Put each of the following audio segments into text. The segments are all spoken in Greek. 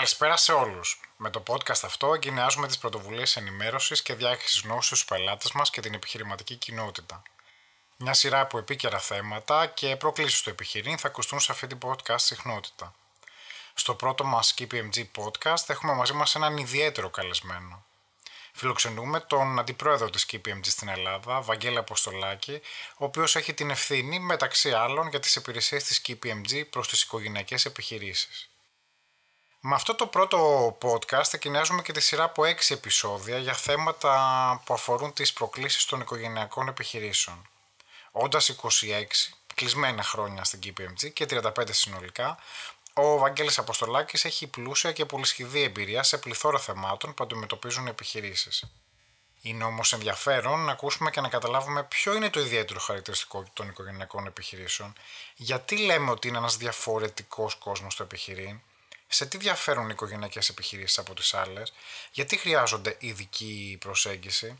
Καλησπέρα σε όλους. Με το podcast αυτό εγκαινιάζουμε τις πρωτοβουλίες ενημέρωσης και διάχυση γνώση στους πελάτες μας και την επιχειρηματική κοινότητα. Μια σειρά από επίκαιρα θέματα και προκλήσεις στο επιχειρήν θα ακουστούν σε αυτή την podcast συχνότητα. Στο πρώτο μας KPMG podcast έχουμε μαζί μας έναν ιδιαίτερο καλεσμένο. Φιλοξενούμε τον αντιπρόεδρο της KPMG στην Ελλάδα, Βαγγέλη Αποστολάκη, ο οποίος έχει την ευθύνη μεταξύ άλλων για τις υπηρεσίες της KPMG προς τις οικογενειακές επιχειρήσεις. Με αυτό το πρώτο podcast εκκινιάζουμε και τη σειρά από 6 επεισόδια για θέματα που αφορούν τις προκλήσεις των οικογενειακών επιχειρήσεων. Όντας 26 κλεισμένα χρόνια στην KPMG και 35 συνολικά, ο Βαγγέλης Αποστολάκης έχει πλούσια και πολυσχηδή εμπειρία σε πληθώρα θεμάτων που αντιμετωπίζουν οι επιχειρήσεις. Είναι όμως ενδιαφέρον να ακούσουμε και να καταλάβουμε ποιο είναι το ιδιαίτερο χαρακτηριστικό των οικογενειακών επιχειρήσεων, γιατί λέμε ότι είναι ένας διαφορετικός κόσμος στο επιχειρήν, σε τι διαφέρουν οι οικογενειακές επιχειρήσεις από τις άλλες, γιατί χρειάζονται ειδική προσέγγιση;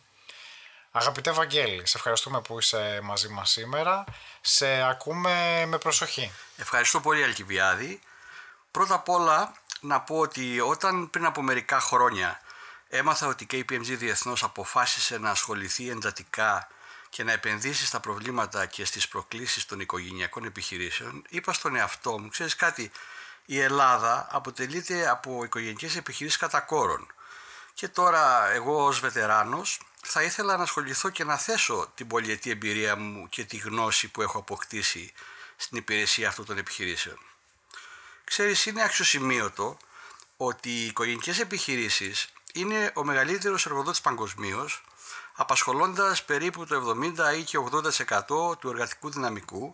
Αγαπητέ Βαγγέλη, σε ευχαριστούμε που είσαι μαζί μας σήμερα. Σε ακούμε με προσοχή. Ευχαριστώ πολύ Αλκιβιάδη. Πρώτα απ' όλα να πω ότι όταν πριν από μερικά χρόνια έμαθα ότι η KPMG Διεθνώς αποφάσισε να ασχοληθεί εντατικά και να επενδύσει στα προβλήματα και στις προκλήσεις των οικογενειακών επιχειρήσεων, είπα στον εαυτό μου, ξέρεις κάτι, η Ελλάδα αποτελείται από οικογενειακές επιχειρήσεις κατά κόρον. Και τώρα εγώ ως βετεράνος θα ήθελα να ασχοληθώ και να θέσω την πολυετή εμπειρία μου και τη γνώση που έχω αποκτήσει στην υπηρεσία αυτών των επιχειρήσεων. Ξέρεις, είναι αξιοσημείωτο ότι οι οικογενειακές επιχειρήσεις είναι ο μεγαλύτερος εργοδότης παγκοσμίως, απασχολώντας περίπου το 70 ή και 80% του εργατικού δυναμικού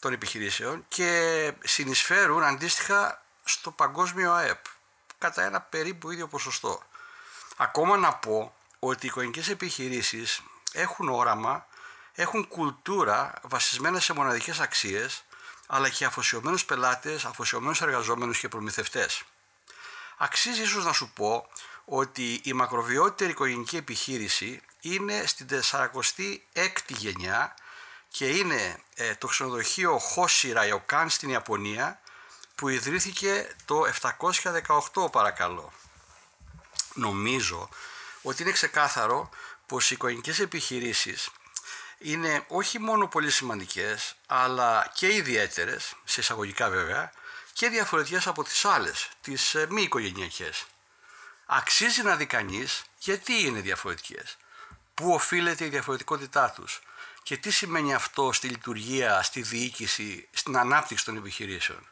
των επιχειρήσεων και συνεισφέρουν αντίστοιχα στο παγκόσμιο ΑΕΠ κατά ένα περίπου ίδιο ποσοστό. Ακόμα να πω ότι οι οικογενειακές επιχειρήσεις έχουν όραμα, έχουν κουλτούρα βασισμένα σε μοναδικές αξίες αλλά και αφοσιωμένους πελάτες, αφοσιωμένους εργαζόμενους και προμηθευτές. Αξίζει ίσως να σου πω ότι η μακροβιότερη οικογενική επιχείρηση είναι στην 46η γενιά και είναι ε, το ξενοδοχείο Hoshi Ryokan στην Ιαπωνία που ιδρύθηκε το 718 παρακαλώ. Νομίζω ότι είναι ξεκάθαρο πως οι οικογενικές επιχειρήσεις είναι όχι μόνο πολύ σημαντικές αλλά και ιδιαίτερες, σε εισαγωγικά βέβαια, και διαφορετικές από τις άλλες, τις ε, μη οικογενειακές. Αξίζει να δει κανείς γιατί είναι διαφορετικές, πού οφείλεται η διαφορετικότητά τους και τι σημαίνει αυτό στη λειτουργία, στη διοίκηση, στην ανάπτυξη των επιχειρήσεων;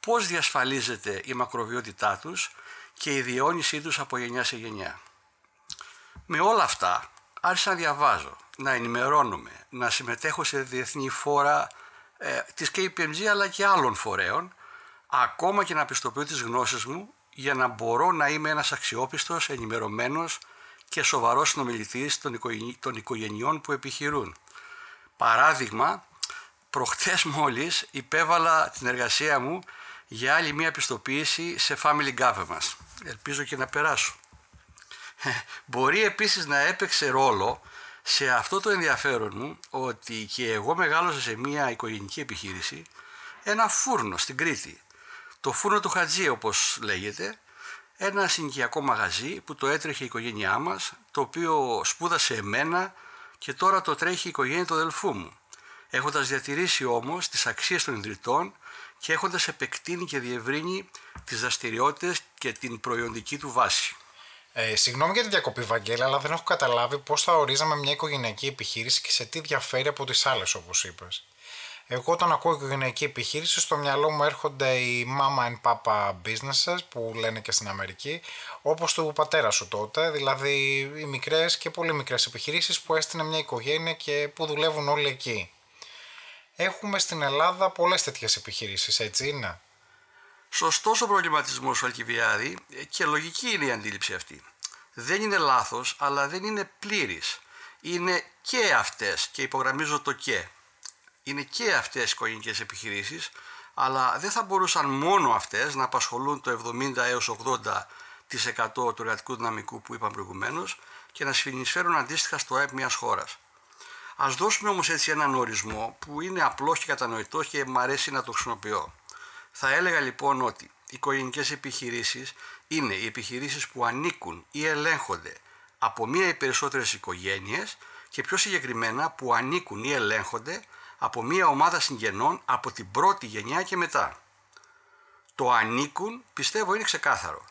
Πώς διασφαλίζεται η μακροβιότητά τους και η διαιώνισή τους από γενιά σε γενιά; Με όλα αυτά άρχισα να διαβάζω, να ενημερώνομαι, να συμμετέχω σε διεθνή φόρα ε, της KPMG αλλά και άλλων φορέων, ακόμα και να πιστοποιώ τις γνώσεις μου για να μπορώ να είμαι ένας αξιόπιστος, ενημερωμένος και σοβαρός συνομιλητής των, των οικογενειών που επιχειρούν. Παράδειγμα, προχτές μόλις υπέβαλα την εργασία μου για άλλη μία πιστοποίηση σε Family Government. Ελπίζω και να περάσω. Μπορεί επίσης να έπαιξε ρόλο σε αυτό το ενδιαφέρον μου ότι και εγώ μεγάλωσα σε μια οικογενική επιχείρηση ένα φούρνο στην Κρήτη. Το φούρνο του Χατζή όπως λέγεται, ένα συνοικιακό μαγαζί που το έτρεχε η οικογένειά μας, το οποίο σπούδασε εμένα και τώρα το τρέχει η οικογένεια του αδελφού μου. Έχοντας διατηρήσει όμως τις αξίες των ιδρυτών και έχοντας επεκτείνει και διευρύνει τις δραστηριότητες και την προϊόντική του βάση. Ε, συγγνώμη για τη διακοπή, Βαγγέλη, αλλά δεν έχω καταλάβει πώς θα ορίζαμε μια οικογενειακή επιχείρηση και σε τι διαφέρει από τις άλλες, όπως είπες. Εγώ όταν ακούω οικογενειακή επιχείρηση, στο μυαλό μου έρχονται οι mama and papa businesses που λένε και στην Αμερική, όπως του πατέρα σου τότε, δηλαδή οι μικρές και πολύ μικρές επιχειρήσεις που έστεινε μια οικογένεια και που δουλεύουν όλοι εκεί. Έχουμε στην Ελλάδα πολλές τέτοιες επιχειρήσεις, έτσι είναι; Σωστός ο προβληματισμός Αλκιβιάδη και λογική είναι η αντίληψη αυτή. Δεν είναι λάθος, αλλά δεν είναι πλήρης. Είναι και αυτές, και υπογραμμίζω το και, είναι και αυτές οι οικογενικές επιχειρήσεις, αλλά δεν θα μπορούσαν μόνο αυτές να απασχολούν το 70 έως 80% του εργατικού δυναμικού που είπαμε προηγουμένως και να συνεισφέρουν αντίστοιχα στο ΕΠ μιας χώρας. Ας δώσουμε όμως έτσι έναν ορισμό που είναι απλός και κατανοητός και μου αρέσει να το χρησιμοποιώ. Θα έλεγα λοιπόν ότι οικογενικές επιχειρήσεις είναι οι επιχειρήσεις που ανήκουν ή ελέγχονται από μία ή περισσότερες οικογένειες και πιο συγκεκριμένα που ανήκουν ή ελέγχονται από μία ομάδα συγγενών από την πρώτη γενιά και μετά. Το ανήκουν πιστεύω είναι ξεκάθαρο.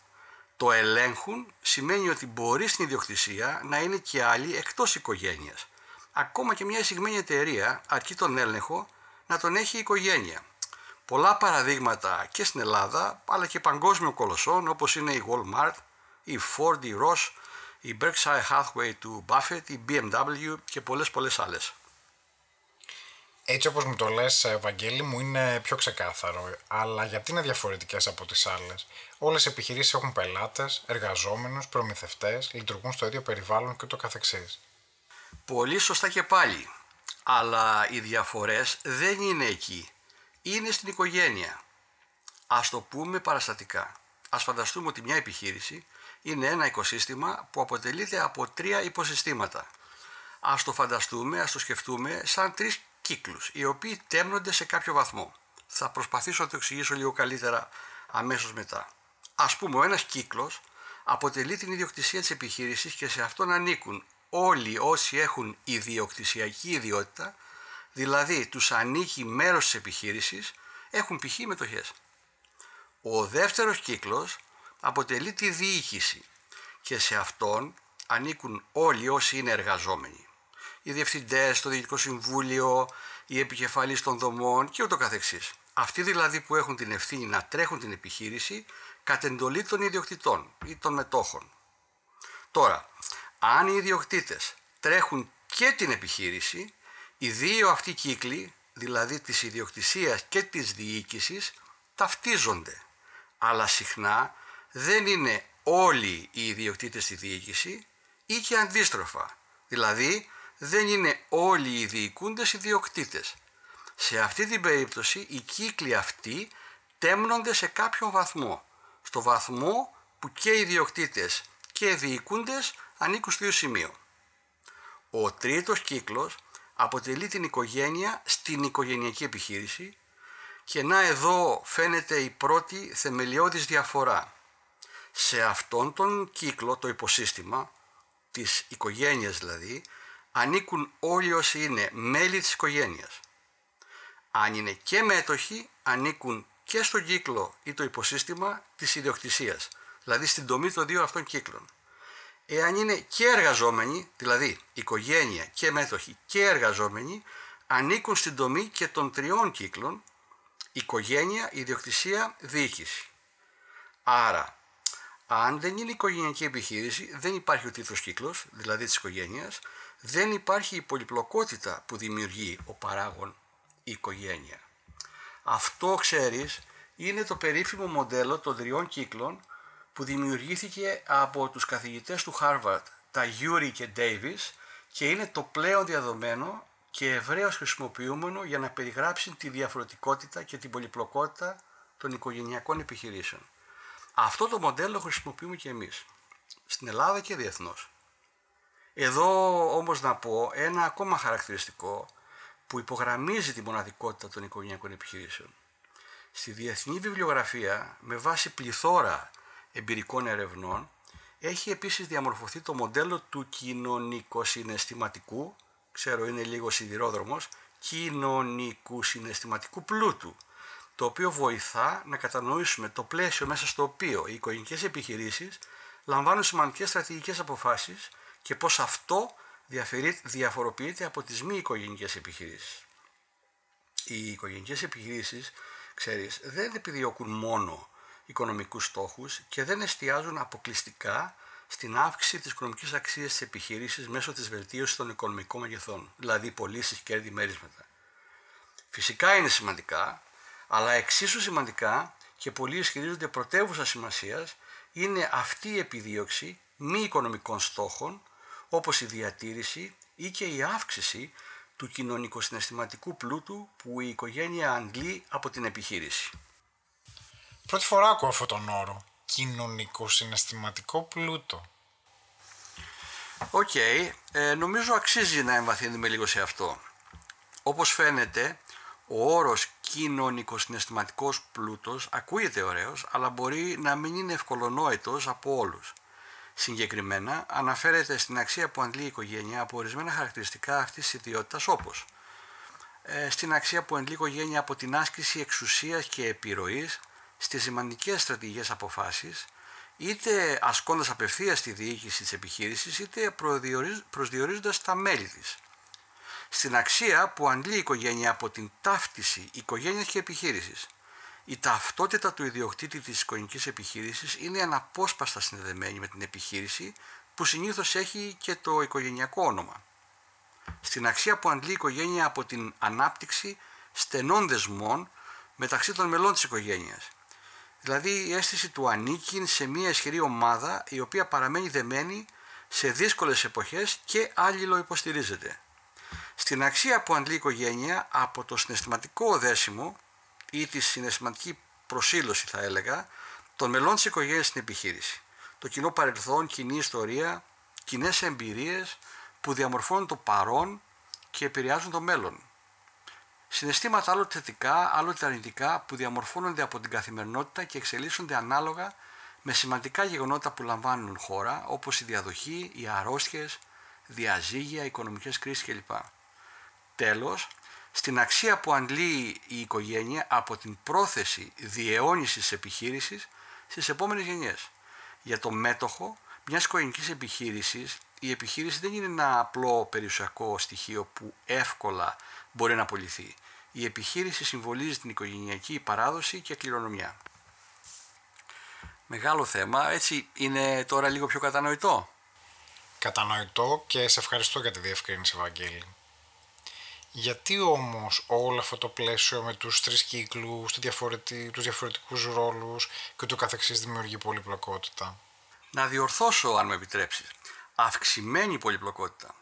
Το ελέγχουν σημαίνει ότι μπορεί στην ιδιοκτησία να είναι και άλλοι εκτός οικογένειας. Ακόμα και μια εισηγμένη εταιρεία, αρκεί τον έλεγχο, να τον έχει η οικογένεια. Πολλά παραδείγματα και στην Ελλάδα, αλλά και παγκόσμιο κολοσσών όπως είναι η Walmart, η Ford, η Ross, η Berkshire Hathaway του Buffett, η BMW και πολλές πολλές άλλες. Έτσι όπως μου το λες, Ευαγγέλη, μου είναι πιο ξεκάθαρο. Αλλά γιατί είναι διαφορετικές από τις άλλες; Όλες οι επιχειρήσεις έχουν πελάτες, εργαζόμενους, προμηθευτές, λειτουργούν στο ίδιο περιβάλλον και ούτω καθεξής. Πολύ σωστά και πάλι. Αλλά οι διαφορές δεν είναι εκεί. Είναι στην οικογένεια. Ας το πούμε παραστατικά. Ας φανταστούμε ότι μια επιχείρηση είναι ένα οικοσύστημα που αποτελείται από τρία υποσυστήματα. Ας το φανταστούμε, ας το σκεφτούμε σαν τρεις κύκλους, οι οποίοι τέμνονται σε κάποιο βαθμό. Θα προσπαθήσω να το εξηγήσω λίγο καλύτερα αμέσως μετά. Ας πούμε, ο ένας κύκλος αποτελεί την ιδιοκτησία της επιχείρησης και σε αυτόν ανήκουν όλοι όσοι έχουν ιδιοκτησιακή ιδιότητα, δηλαδή τους ανήκει μέρος της επιχείρησης, έχουν π.χ. μετοχές. Ο δεύτερος κύκλος αποτελεί τη διοίκηση και σε αυτόν ανήκουν όλοι όσοι είναι εργαζόμενοι οι διευθυντές, το Διοικητικό Συμβούλιο, οι επικεφαλείς των δομών και ούτω καθεξής. Αυτοί δηλαδή που έχουν την ευθύνη να τρέχουν την επιχείρηση κατ' εντολή των ιδιοκτητών ή των μετόχων. Τώρα, αν οι ιδιοκτήτες τρέχουν και την επιχείρηση, οι δύο αυτοί κύκλοι, δηλαδή της ιδιοκτησίας και της διοίκησης, ταυτίζονται. Αλλά συχνά δεν είναι όλοι οι ιδιοκτήτες στη διοίκηση ή και αντίστροφα. Δηλαδή, δεν είναι όλοι οι διοικούντες ιδιοκτήτες. Σε αυτή την περίπτωση οι κύκλοι αυτοί τέμνονται σε κάποιο βαθμό. Στο βαθμό που και οι ιδιοκτήτες και οι διοικούντες ανήκουν στο ίδιο σημείο. Ο τρίτος κύκλος αποτελεί την οικογένεια στην οικογενειακή επιχείρηση και να εδώ φαίνεται η πρώτη θεμελιώδης διαφορά. Σε αυτόν τον κύκλο, το υποσύστημα, της οικογένειας δηλαδή, ανήκουν όλοι όσοι είναι μέλη της οικογένειας. Αν είναι και μέτοχοι, ανήκουν και στο κύκλο ή το υποσύστημα της ιδιοκτησίας, δηλαδή στην τομή των δύο αυτών κύκλων. Εάν είναι και εργαζόμενοι, δηλαδή οικογένεια και μέτοχοι και εργαζόμενοι, ανήκουν στην τομή και των τριών κύκλων, οικογένεια, ιδιοκτησία, διοίκηση. Άρα, αν δεν είναι οικογενειακή επιχείρηση, δεν υπάρχει ο τίτλος κύκλος, δηλαδή της οικογένειας, δεν υπάρχει η πολυπλοκότητα που δημιουργεί ο παράγων η οικογένεια. Αυτό, ξέρεις, είναι το περίφημο μοντέλο των τριών κύκλων που δημιουργήθηκε από τους καθηγητές του Harvard, τα Yuri και Davis και είναι το πλέον διαδομένο και ευρέως χρησιμοποιούμενο για να περιγράψει τη διαφορετικότητα και την πολυπλοκότητα των οικογενειακών επιχειρήσεων. Αυτό το μοντέλο χρησιμοποιούμε και εμείς, στην Ελλάδα και διεθνώς. Εδώ όμως να πω ένα ακόμα χαρακτηριστικό που υπογραμμίζει τη μοναδικότητα των οικογενειακών επιχειρήσεων. Στη διεθνή βιβλιογραφία, με βάση πληθώρα εμπειρικών ερευνών, έχει επίσης διαμορφωθεί το μοντέλο του κοινωνικο-συναισθηματικού, ξέρω είναι λίγο σιδηρόδρομος, κοινωνικού συναισθηματικού πλούτου, το οποίο βοηθά να κατανοήσουμε το πλαίσιο μέσα στο οποίο οι οικογενειακές επιχειρήσεις λαμβάνουν σημαντικές στρατηγικές αποφάσεις και πώς αυτό διαφοροποιείται από τις μη οικογενικές επιχειρήσεις. Οι οικογενικές επιχειρήσεις, ξέρεις, δεν επιδιώκουν μόνο οικονομικούς στόχους και δεν εστιάζουν αποκλειστικά στην αύξηση της οικονομικής αξίας της επιχείρησης μέσω της βελτίωσης των οικονομικών μεγεθών, δηλαδή πωλήσεις, κέρδη, μερίσματα. Φυσικά είναι σημαντικά, αλλά εξίσου σημαντικά και πολλοί ισχυρίζονται πρωτεύουσα σημασίας είναι αυτή η επιδίωξη μη οικονομικών στόχων όπως η διατήρηση ή και η αύξηση του κοινωνικο-συναισθηματικού πλούτου που η οικογένεια αντλεί από την επιχείρηση. Πρώτη φορά ακούω αυτόν τον όρο. Κοινωνικο-συναισθηματικό πλούτο. OK, okay, ε, νομίζω αξίζει να εμβαθύνουμε λίγο σε αυτό. Όπως φαίνεται, Ο όρος κοινωνικο-συναισθηματικός πλούτος ακούγεται ωραίος, αλλά μπορεί να μην είναι ευκολονόητος από όλους. Συγκεκριμένα αναφέρεται στην αξία που αντλεί η οικογένεια από ορισμένα χαρακτηριστικά αυτής της ιδιότητας όπως ε, στην αξία που αντλεί η οικογένεια από την άσκηση εξουσίας και επιρροής στις σημαντικές στρατηγικές αποφάσεις είτε ασκώντας απευθείας τη διοίκηση της επιχείρησης είτε προσδιορίζοντας τα μέλη της. Στην αξία που αντλεί η οικογένεια από την ταύτιση οικογένειας και επιχείρησης. Η ταυτότητα του ιδιοκτήτη της οικογενικής επιχείρησης είναι αναπόσπαστα συνδεδεμένη με την επιχείρηση που συνήθως έχει και το οικογενειακό όνομα. Στην αξία που αντλεί η οικογένεια από την ανάπτυξη στενών δεσμών μεταξύ των μελών της οικογένειας Δηλαδή η αίσθηση του ανήκει σε μια ισχυρή ομάδα η οποία παραμένει δεμένη σε δύσκολες εποχές και άλληλο υποστηρίζεται. Στην αξία που αντλεί η οικογένεια από το συναισθηματικό δέσιμο ή τη συναισθηματική προσήλωση θα έλεγα των μελών της οικογένειας στην επιχείρηση. Το κοινό παρελθόν, κοινή ιστορία, κοινές εμπειρίες που διαμορφώνουν το παρόν και επηρεάζουν το μέλλον. Συναισθήματα άλλοτε θετικά, άλλοτε αρνητικά που διαμορφώνονται από την καθημερινότητα και εξελίσσονται ανάλογα με σημαντικά γεγονότα που λαμβάνουν χώρα όπως η διαδοχή, οι αρρώστιες, διαζύγια, οικονομικές κρίσεις κλπ. Τέλος, στην αξία που αντλεί η οικογένεια από την πρόθεση διαιώνισης επιχείρησης στις επόμενες γενιές. Για το μέτοχο μιας οικογενικής επιχείρησης, η επιχείρηση δεν είναι ένα απλό περιουσιακό στοιχείο που εύκολα μπορεί να απολυθεί. Η επιχείρηση συμβολίζει την οικογενειακή παράδοση και κληρονομιά. Μεγάλο θέμα, έτσι είναι τώρα λίγο πιο κατανοητό; Κατανοητό και σε ευχαριστώ για τη διευκρίνηση Ευαγγέλη. Γιατί όμως όλο αυτό το πλαίσιο με τους τρεις κύκλους, τους διαφορετικούς ρόλους και το καθεξής δημιουργεί πολυπλοκότητα; Να διορθώσω αν με επιτρέψεις. Αυξημένη πολυπλοκότητα.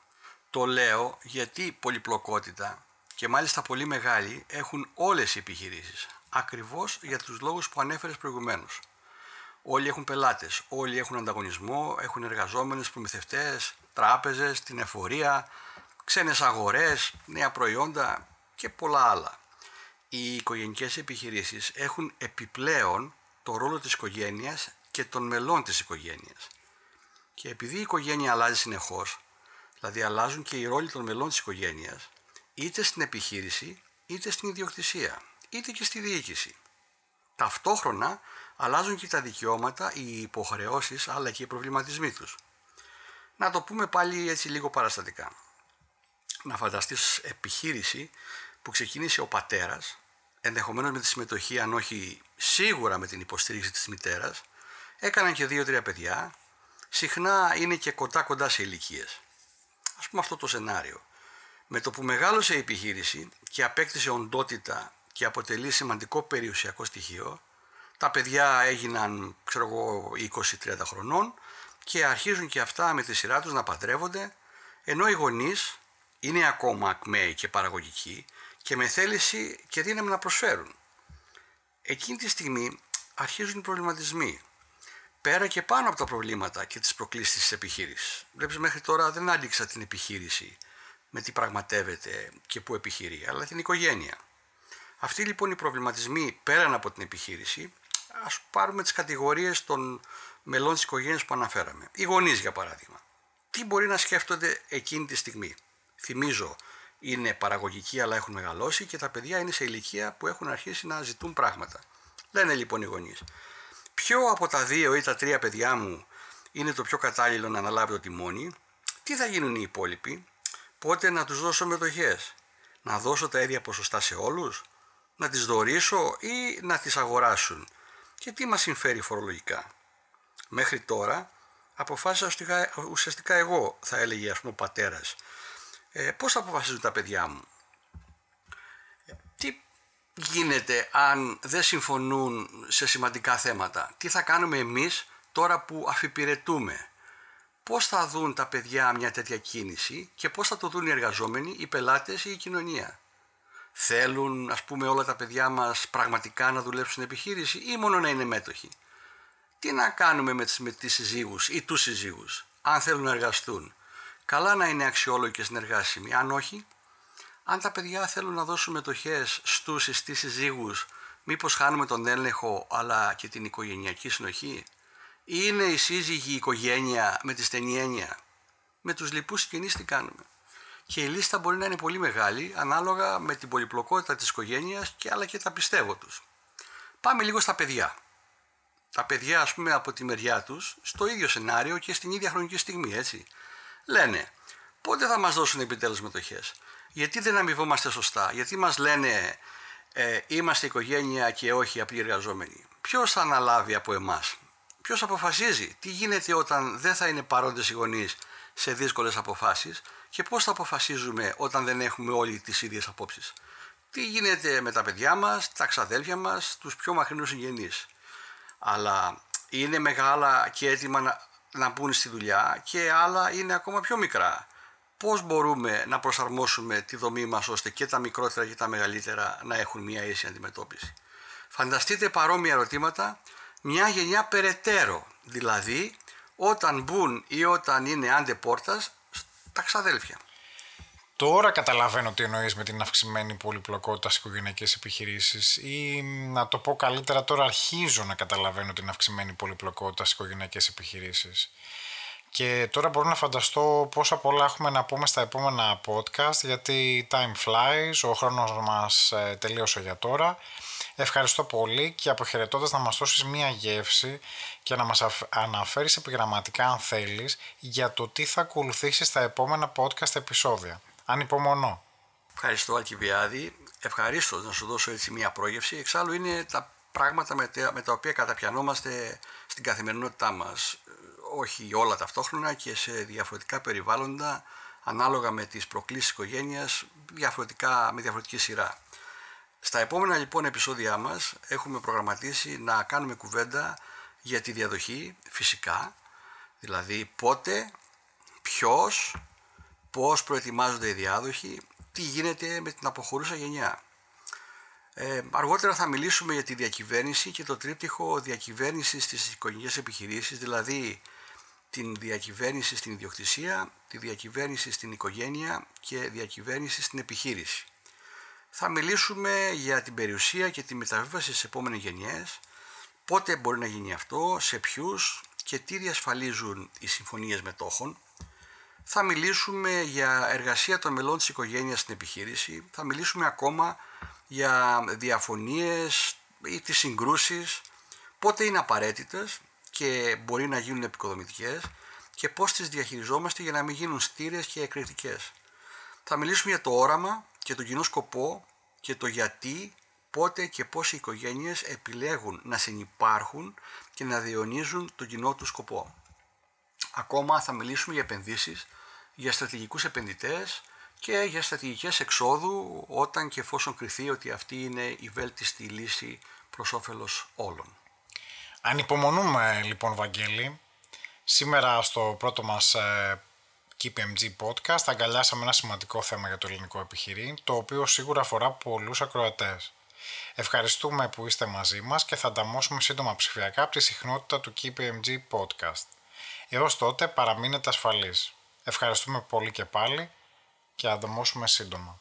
Το λέω γιατί πολυπλοκότητα και μάλιστα πολύ μεγάλη έχουν όλες οι επιχειρήσεις. Ακριβώς για τους λόγους που ανέφερες προηγουμένως. Όλοι έχουν πελάτες, όλοι έχουν ανταγωνισμό, έχουν εργαζόμενους προμηθευτές, τράπεζες, την εφορία, ξένες αγορές, νέα προϊόντα και πολλά άλλα. Οι οικογενικές επιχειρήσεις έχουν επιπλέον το ρόλο της οικογένειας και των μελών της οικογένειας. Και επειδή η οικογένεια αλλάζει συνεχώς, δηλαδή αλλάζουν και οι ρόλοι των μελών της οικογένειας, είτε στην επιχείρηση, είτε στην ιδιοκτησία, είτε και στη διοίκηση. Ταυτόχρονα αλλάζουν και τα δικαιώματα, οι υποχρεώσεις, αλλά και οι προβληματισμοί τους. Να το πούμε πάλι έτσι λίγο παραστατικά. Να φανταστείς επιχείρηση που ξεκίνησε ο πατέρας, ενδεχομένως με τη συμμετοχή, αν όχι σίγουρα με την υποστήριξη της μητέρας, έκαναν και δύο-τρία παιδιά, συχνά είναι και κοντά κοντά σε ηλικίες. Ας πούμε αυτό το σενάριο. Με το που μεγάλωσε η επιχείρηση και απέκτησε οντότητα και αποτελεί σημαντικό περιουσιακό στοιχείο, τα παιδιά έγιναν, ξέρω εγώ, 20-30 χρονών και αρχίζουν και αυτά με τη σειρά τους να παντρεύονται, ενώ οι γονείς είναι ακόμα ακμαίοι και παραγωγικοί και με θέληση και δύναμη να προσφέρουν. Εκείνη τη στιγμή αρχίζουν οι προβληματισμοί. Πέρα και πάνω από τα προβλήματα και τις προκλήσεις της επιχείρησης. Βλέπεις μέχρι τώρα δεν άντυξα την επιχείρηση με τι πραγματεύεται και πού επιχειρεί, αλλά την οικογένεια. Αυτοί λοιπόν οι προβληματισμοί πέραν από την επιχείρηση, ας πάρουμε τις κατηγορίες των μελών της οικογένειας που αναφέραμε. Οι γονείς για παράδειγμα. Τι μπορεί να σκέφτονται εκείνη τη στιγμή; Θυμίζω, είναι παραγωγικοί αλλά έχουν μεγαλώσει και τα παιδιά είναι σε ηλικία που έχουν αρχίσει να ζητούν πράγματα. Λένε λοιπόν οι γονείς. Ποιο από τα δύο ή τα τρία παιδιά μου είναι το πιο κατάλληλο να αναλάβει το τιμόνι, τι θα γίνουν οι υπόλοιποι, πότε να τους δώσω μετοχές, να δώσω τα ίδια ποσοστά σε όλους, να τις δωρήσω ή να τις αγοράσουν και τι μας συμφέρει φορολογικά. Μέχρι τώρα αποφάσισα ουσιαστικά εγώ, θα έλεγε ας πούμε ο πατέρας, ε, πώς θα αποφασίζουν τα παιδιά μου; Τι γίνεται αν δεν συμφωνούν σε σημαντικά θέματα; Τι θα κάνουμε εμείς τώρα που αφιπηρετούμε; Πώς θα δουν τα παιδιά μια τέτοια κίνηση και πώς θα το δουν οι εργαζόμενοι, οι πελάτες ή η κοινωνία; Θέλουν ας πούμε όλα τα παιδιά μας πραγματικά να δουλέψουν στην επιχείρηση ή μόνο να είναι μέτοχοι; Τι να κάνουμε με τις, με τις συζύγους ή τους συζύγους, αν θέλουν να εργαστούν; Καλά να είναι αξιόλογοι και συνεργάσιμοι, αν όχι, αν τα παιδιά θέλουν να δώσουν μετοχές στους ή στις συζύγους, μήπως χάνουμε τον έλεγχο αλλά και την οικογενειακή συνοχή; Ή είναι η σύζυγη η οικογένεια με τη στενή έννοια; Με τους λοιπούς συγγενείς τι κάνουμε; Και η λίστα μπορεί να είναι πολύ μεγάλη ανάλογα με την πολυπλοκότητα της οικογένειας και άλλα και τα πιστεύω τους. Πάμε λίγο στα παιδιά. Τα παιδιά ας πούμε από τη μεριά τους στο ίδιο σενάριο και στην ίδια χρονική στιγμή έτσι. Λένε πότε θα μας δώσουν επιτέλους μετοχές; Γιατί δεν αμοιβόμαστε σωστά, γιατί μας λένε ε, είμαστε οικογένεια και όχι απλοί εργαζόμενοι; Ποιος θα αναλάβει από εμάς, ποιος αποφασίζει, τι γίνεται όταν δεν θα είναι παρόντες οι γονείς σε δύσκολες αποφάσεις και πώς θα αποφασίζουμε όταν δεν έχουμε όλοι τις ίδιες απόψεις; Τι γίνεται με τα παιδιά μας, τα ξαδέλφια μας, τους πιο μακρινούς συγγενείς; Αλλά είναι μεγάλα και έτοιμα να, να μπουν στη δουλειά και άλλα είναι ακόμα πιο μικρά πώς μπορούμε να προσαρμόσουμε τη δομή μας ώστε και τα μικρότερα και τα μεγαλύτερα να έχουν μια ίση αντιμετώπιση; Φανταστείτε παρόμοια ερωτήματα μια γενιά περαιτέρω, δηλαδή όταν μπουν ή όταν είναι άντε πόρτας τα ξαδέλφια. Τώρα καταλαβαίνω τι εννοείς με την αυξημένη πολυπλοκότητα στις οικογενειακές επιχειρήσεις ή να το πω καλύτερα τώρα αρχίζω να καταλαβαίνω την αυξημένη πολυπλοκότητα στις οικογενειακές επιχειρήσεις. Και τώρα μπορώ να φανταστώ πόσα πολλά έχουμε να πούμε στα επόμενα podcast γιατί time flies, ο χρόνος μας ε, τελείωσε για τώρα. Ευχαριστώ πολύ και αποχαιρετώντας να μας δώσεις μία γεύση και να μας αναφέρεις επιγραμματικά αν θέλεις για το τι θα ακολουθήσει στα επόμενα podcast επεισόδια. Αν υπομονώ. Ευχαριστώ Αλκιβιάδη. Ευχαρίστως να σου δώσω έτσι μία πρόγευση. Εξάλλου είναι τα πράγματα με τα οποία καταπιανόμαστε στην καθημερινότητά μας όχι όλα ταυτόχρονα και σε διαφορετικά περιβάλλοντα ανάλογα με τις προκλήσεις οικογένειας διαφορετικά, με διαφορετική σειρά. Στα επόμενα λοιπόν επεισόδια μας έχουμε προγραμματίσει να κάνουμε κουβέντα για τη διαδοχή φυσικά, δηλαδή πότε, ποιος, πώς προετοιμάζονται οι διάδοχοι, τι γίνεται με την αποχωρούσα γενιά. Ε, αργότερα θα μιλήσουμε για τη διακυβέρνηση και το τρίπτυχο διακυβέρνησης στις οικογενειακές επιχειρήσεις, δηλαδή την διακυβέρνηση στην ιδιοκτησία, τη διακυβέρνηση στην οικογένεια και διακυβέρνηση στην επιχείρηση. Θα μιλήσουμε για την περιουσία και τη μεταβίβαση σε επόμενες γενιές, πότε μπορεί να γίνει αυτό, σε ποιους και τι διασφαλίζουν οι συμφωνίες μετόχων. Θα μιλήσουμε για εργασία των μελών της οικογένειας στην επιχείρηση. Θα μιλήσουμε ακόμα για διαφωνίες ή τις συγκρούσεις, πότε είναι απαραίτητες και μπορεί να γίνουν επικοδομητικές και πώς τις διαχειριζόμαστε για να μην γίνουν στήρες και εκρηκτικές. Θα μιλήσουμε για το όραμα και τον κοινό σκοπό και το γιατί, πότε και πώς οι οικογένειες επιλέγουν να συνυπάρχουν και να διονύζουν τον κοινό τους σκοπό. Ακόμα θα μιλήσουμε για επενδύσεις, για στρατηγικούς επενδυτές και για στρατηγικές εξόδου όταν και εφόσον κριθεί ότι αυτή είναι η βέλτιστη λύση προς όφελος όλων. Ανυπομονούμε λοιπόν Βαγγέλη. Σήμερα στο πρώτο μας ε, KPMG podcast αγκαλιάσαμε ένα σημαντικό θέμα για το ελληνικό επιχειρήν, το οποίο σίγουρα αφορά πολλούς ακροατές. Ευχαριστούμε που είστε μαζί μας και θα ανταμώσουμε σύντομα ψηφιακά από τη συχνότητα του KPMG podcast. Έως τότε παραμείνετε ασφαλείς. Ευχαριστούμε πολύ και πάλι και ανταμώσουμε σύντομα.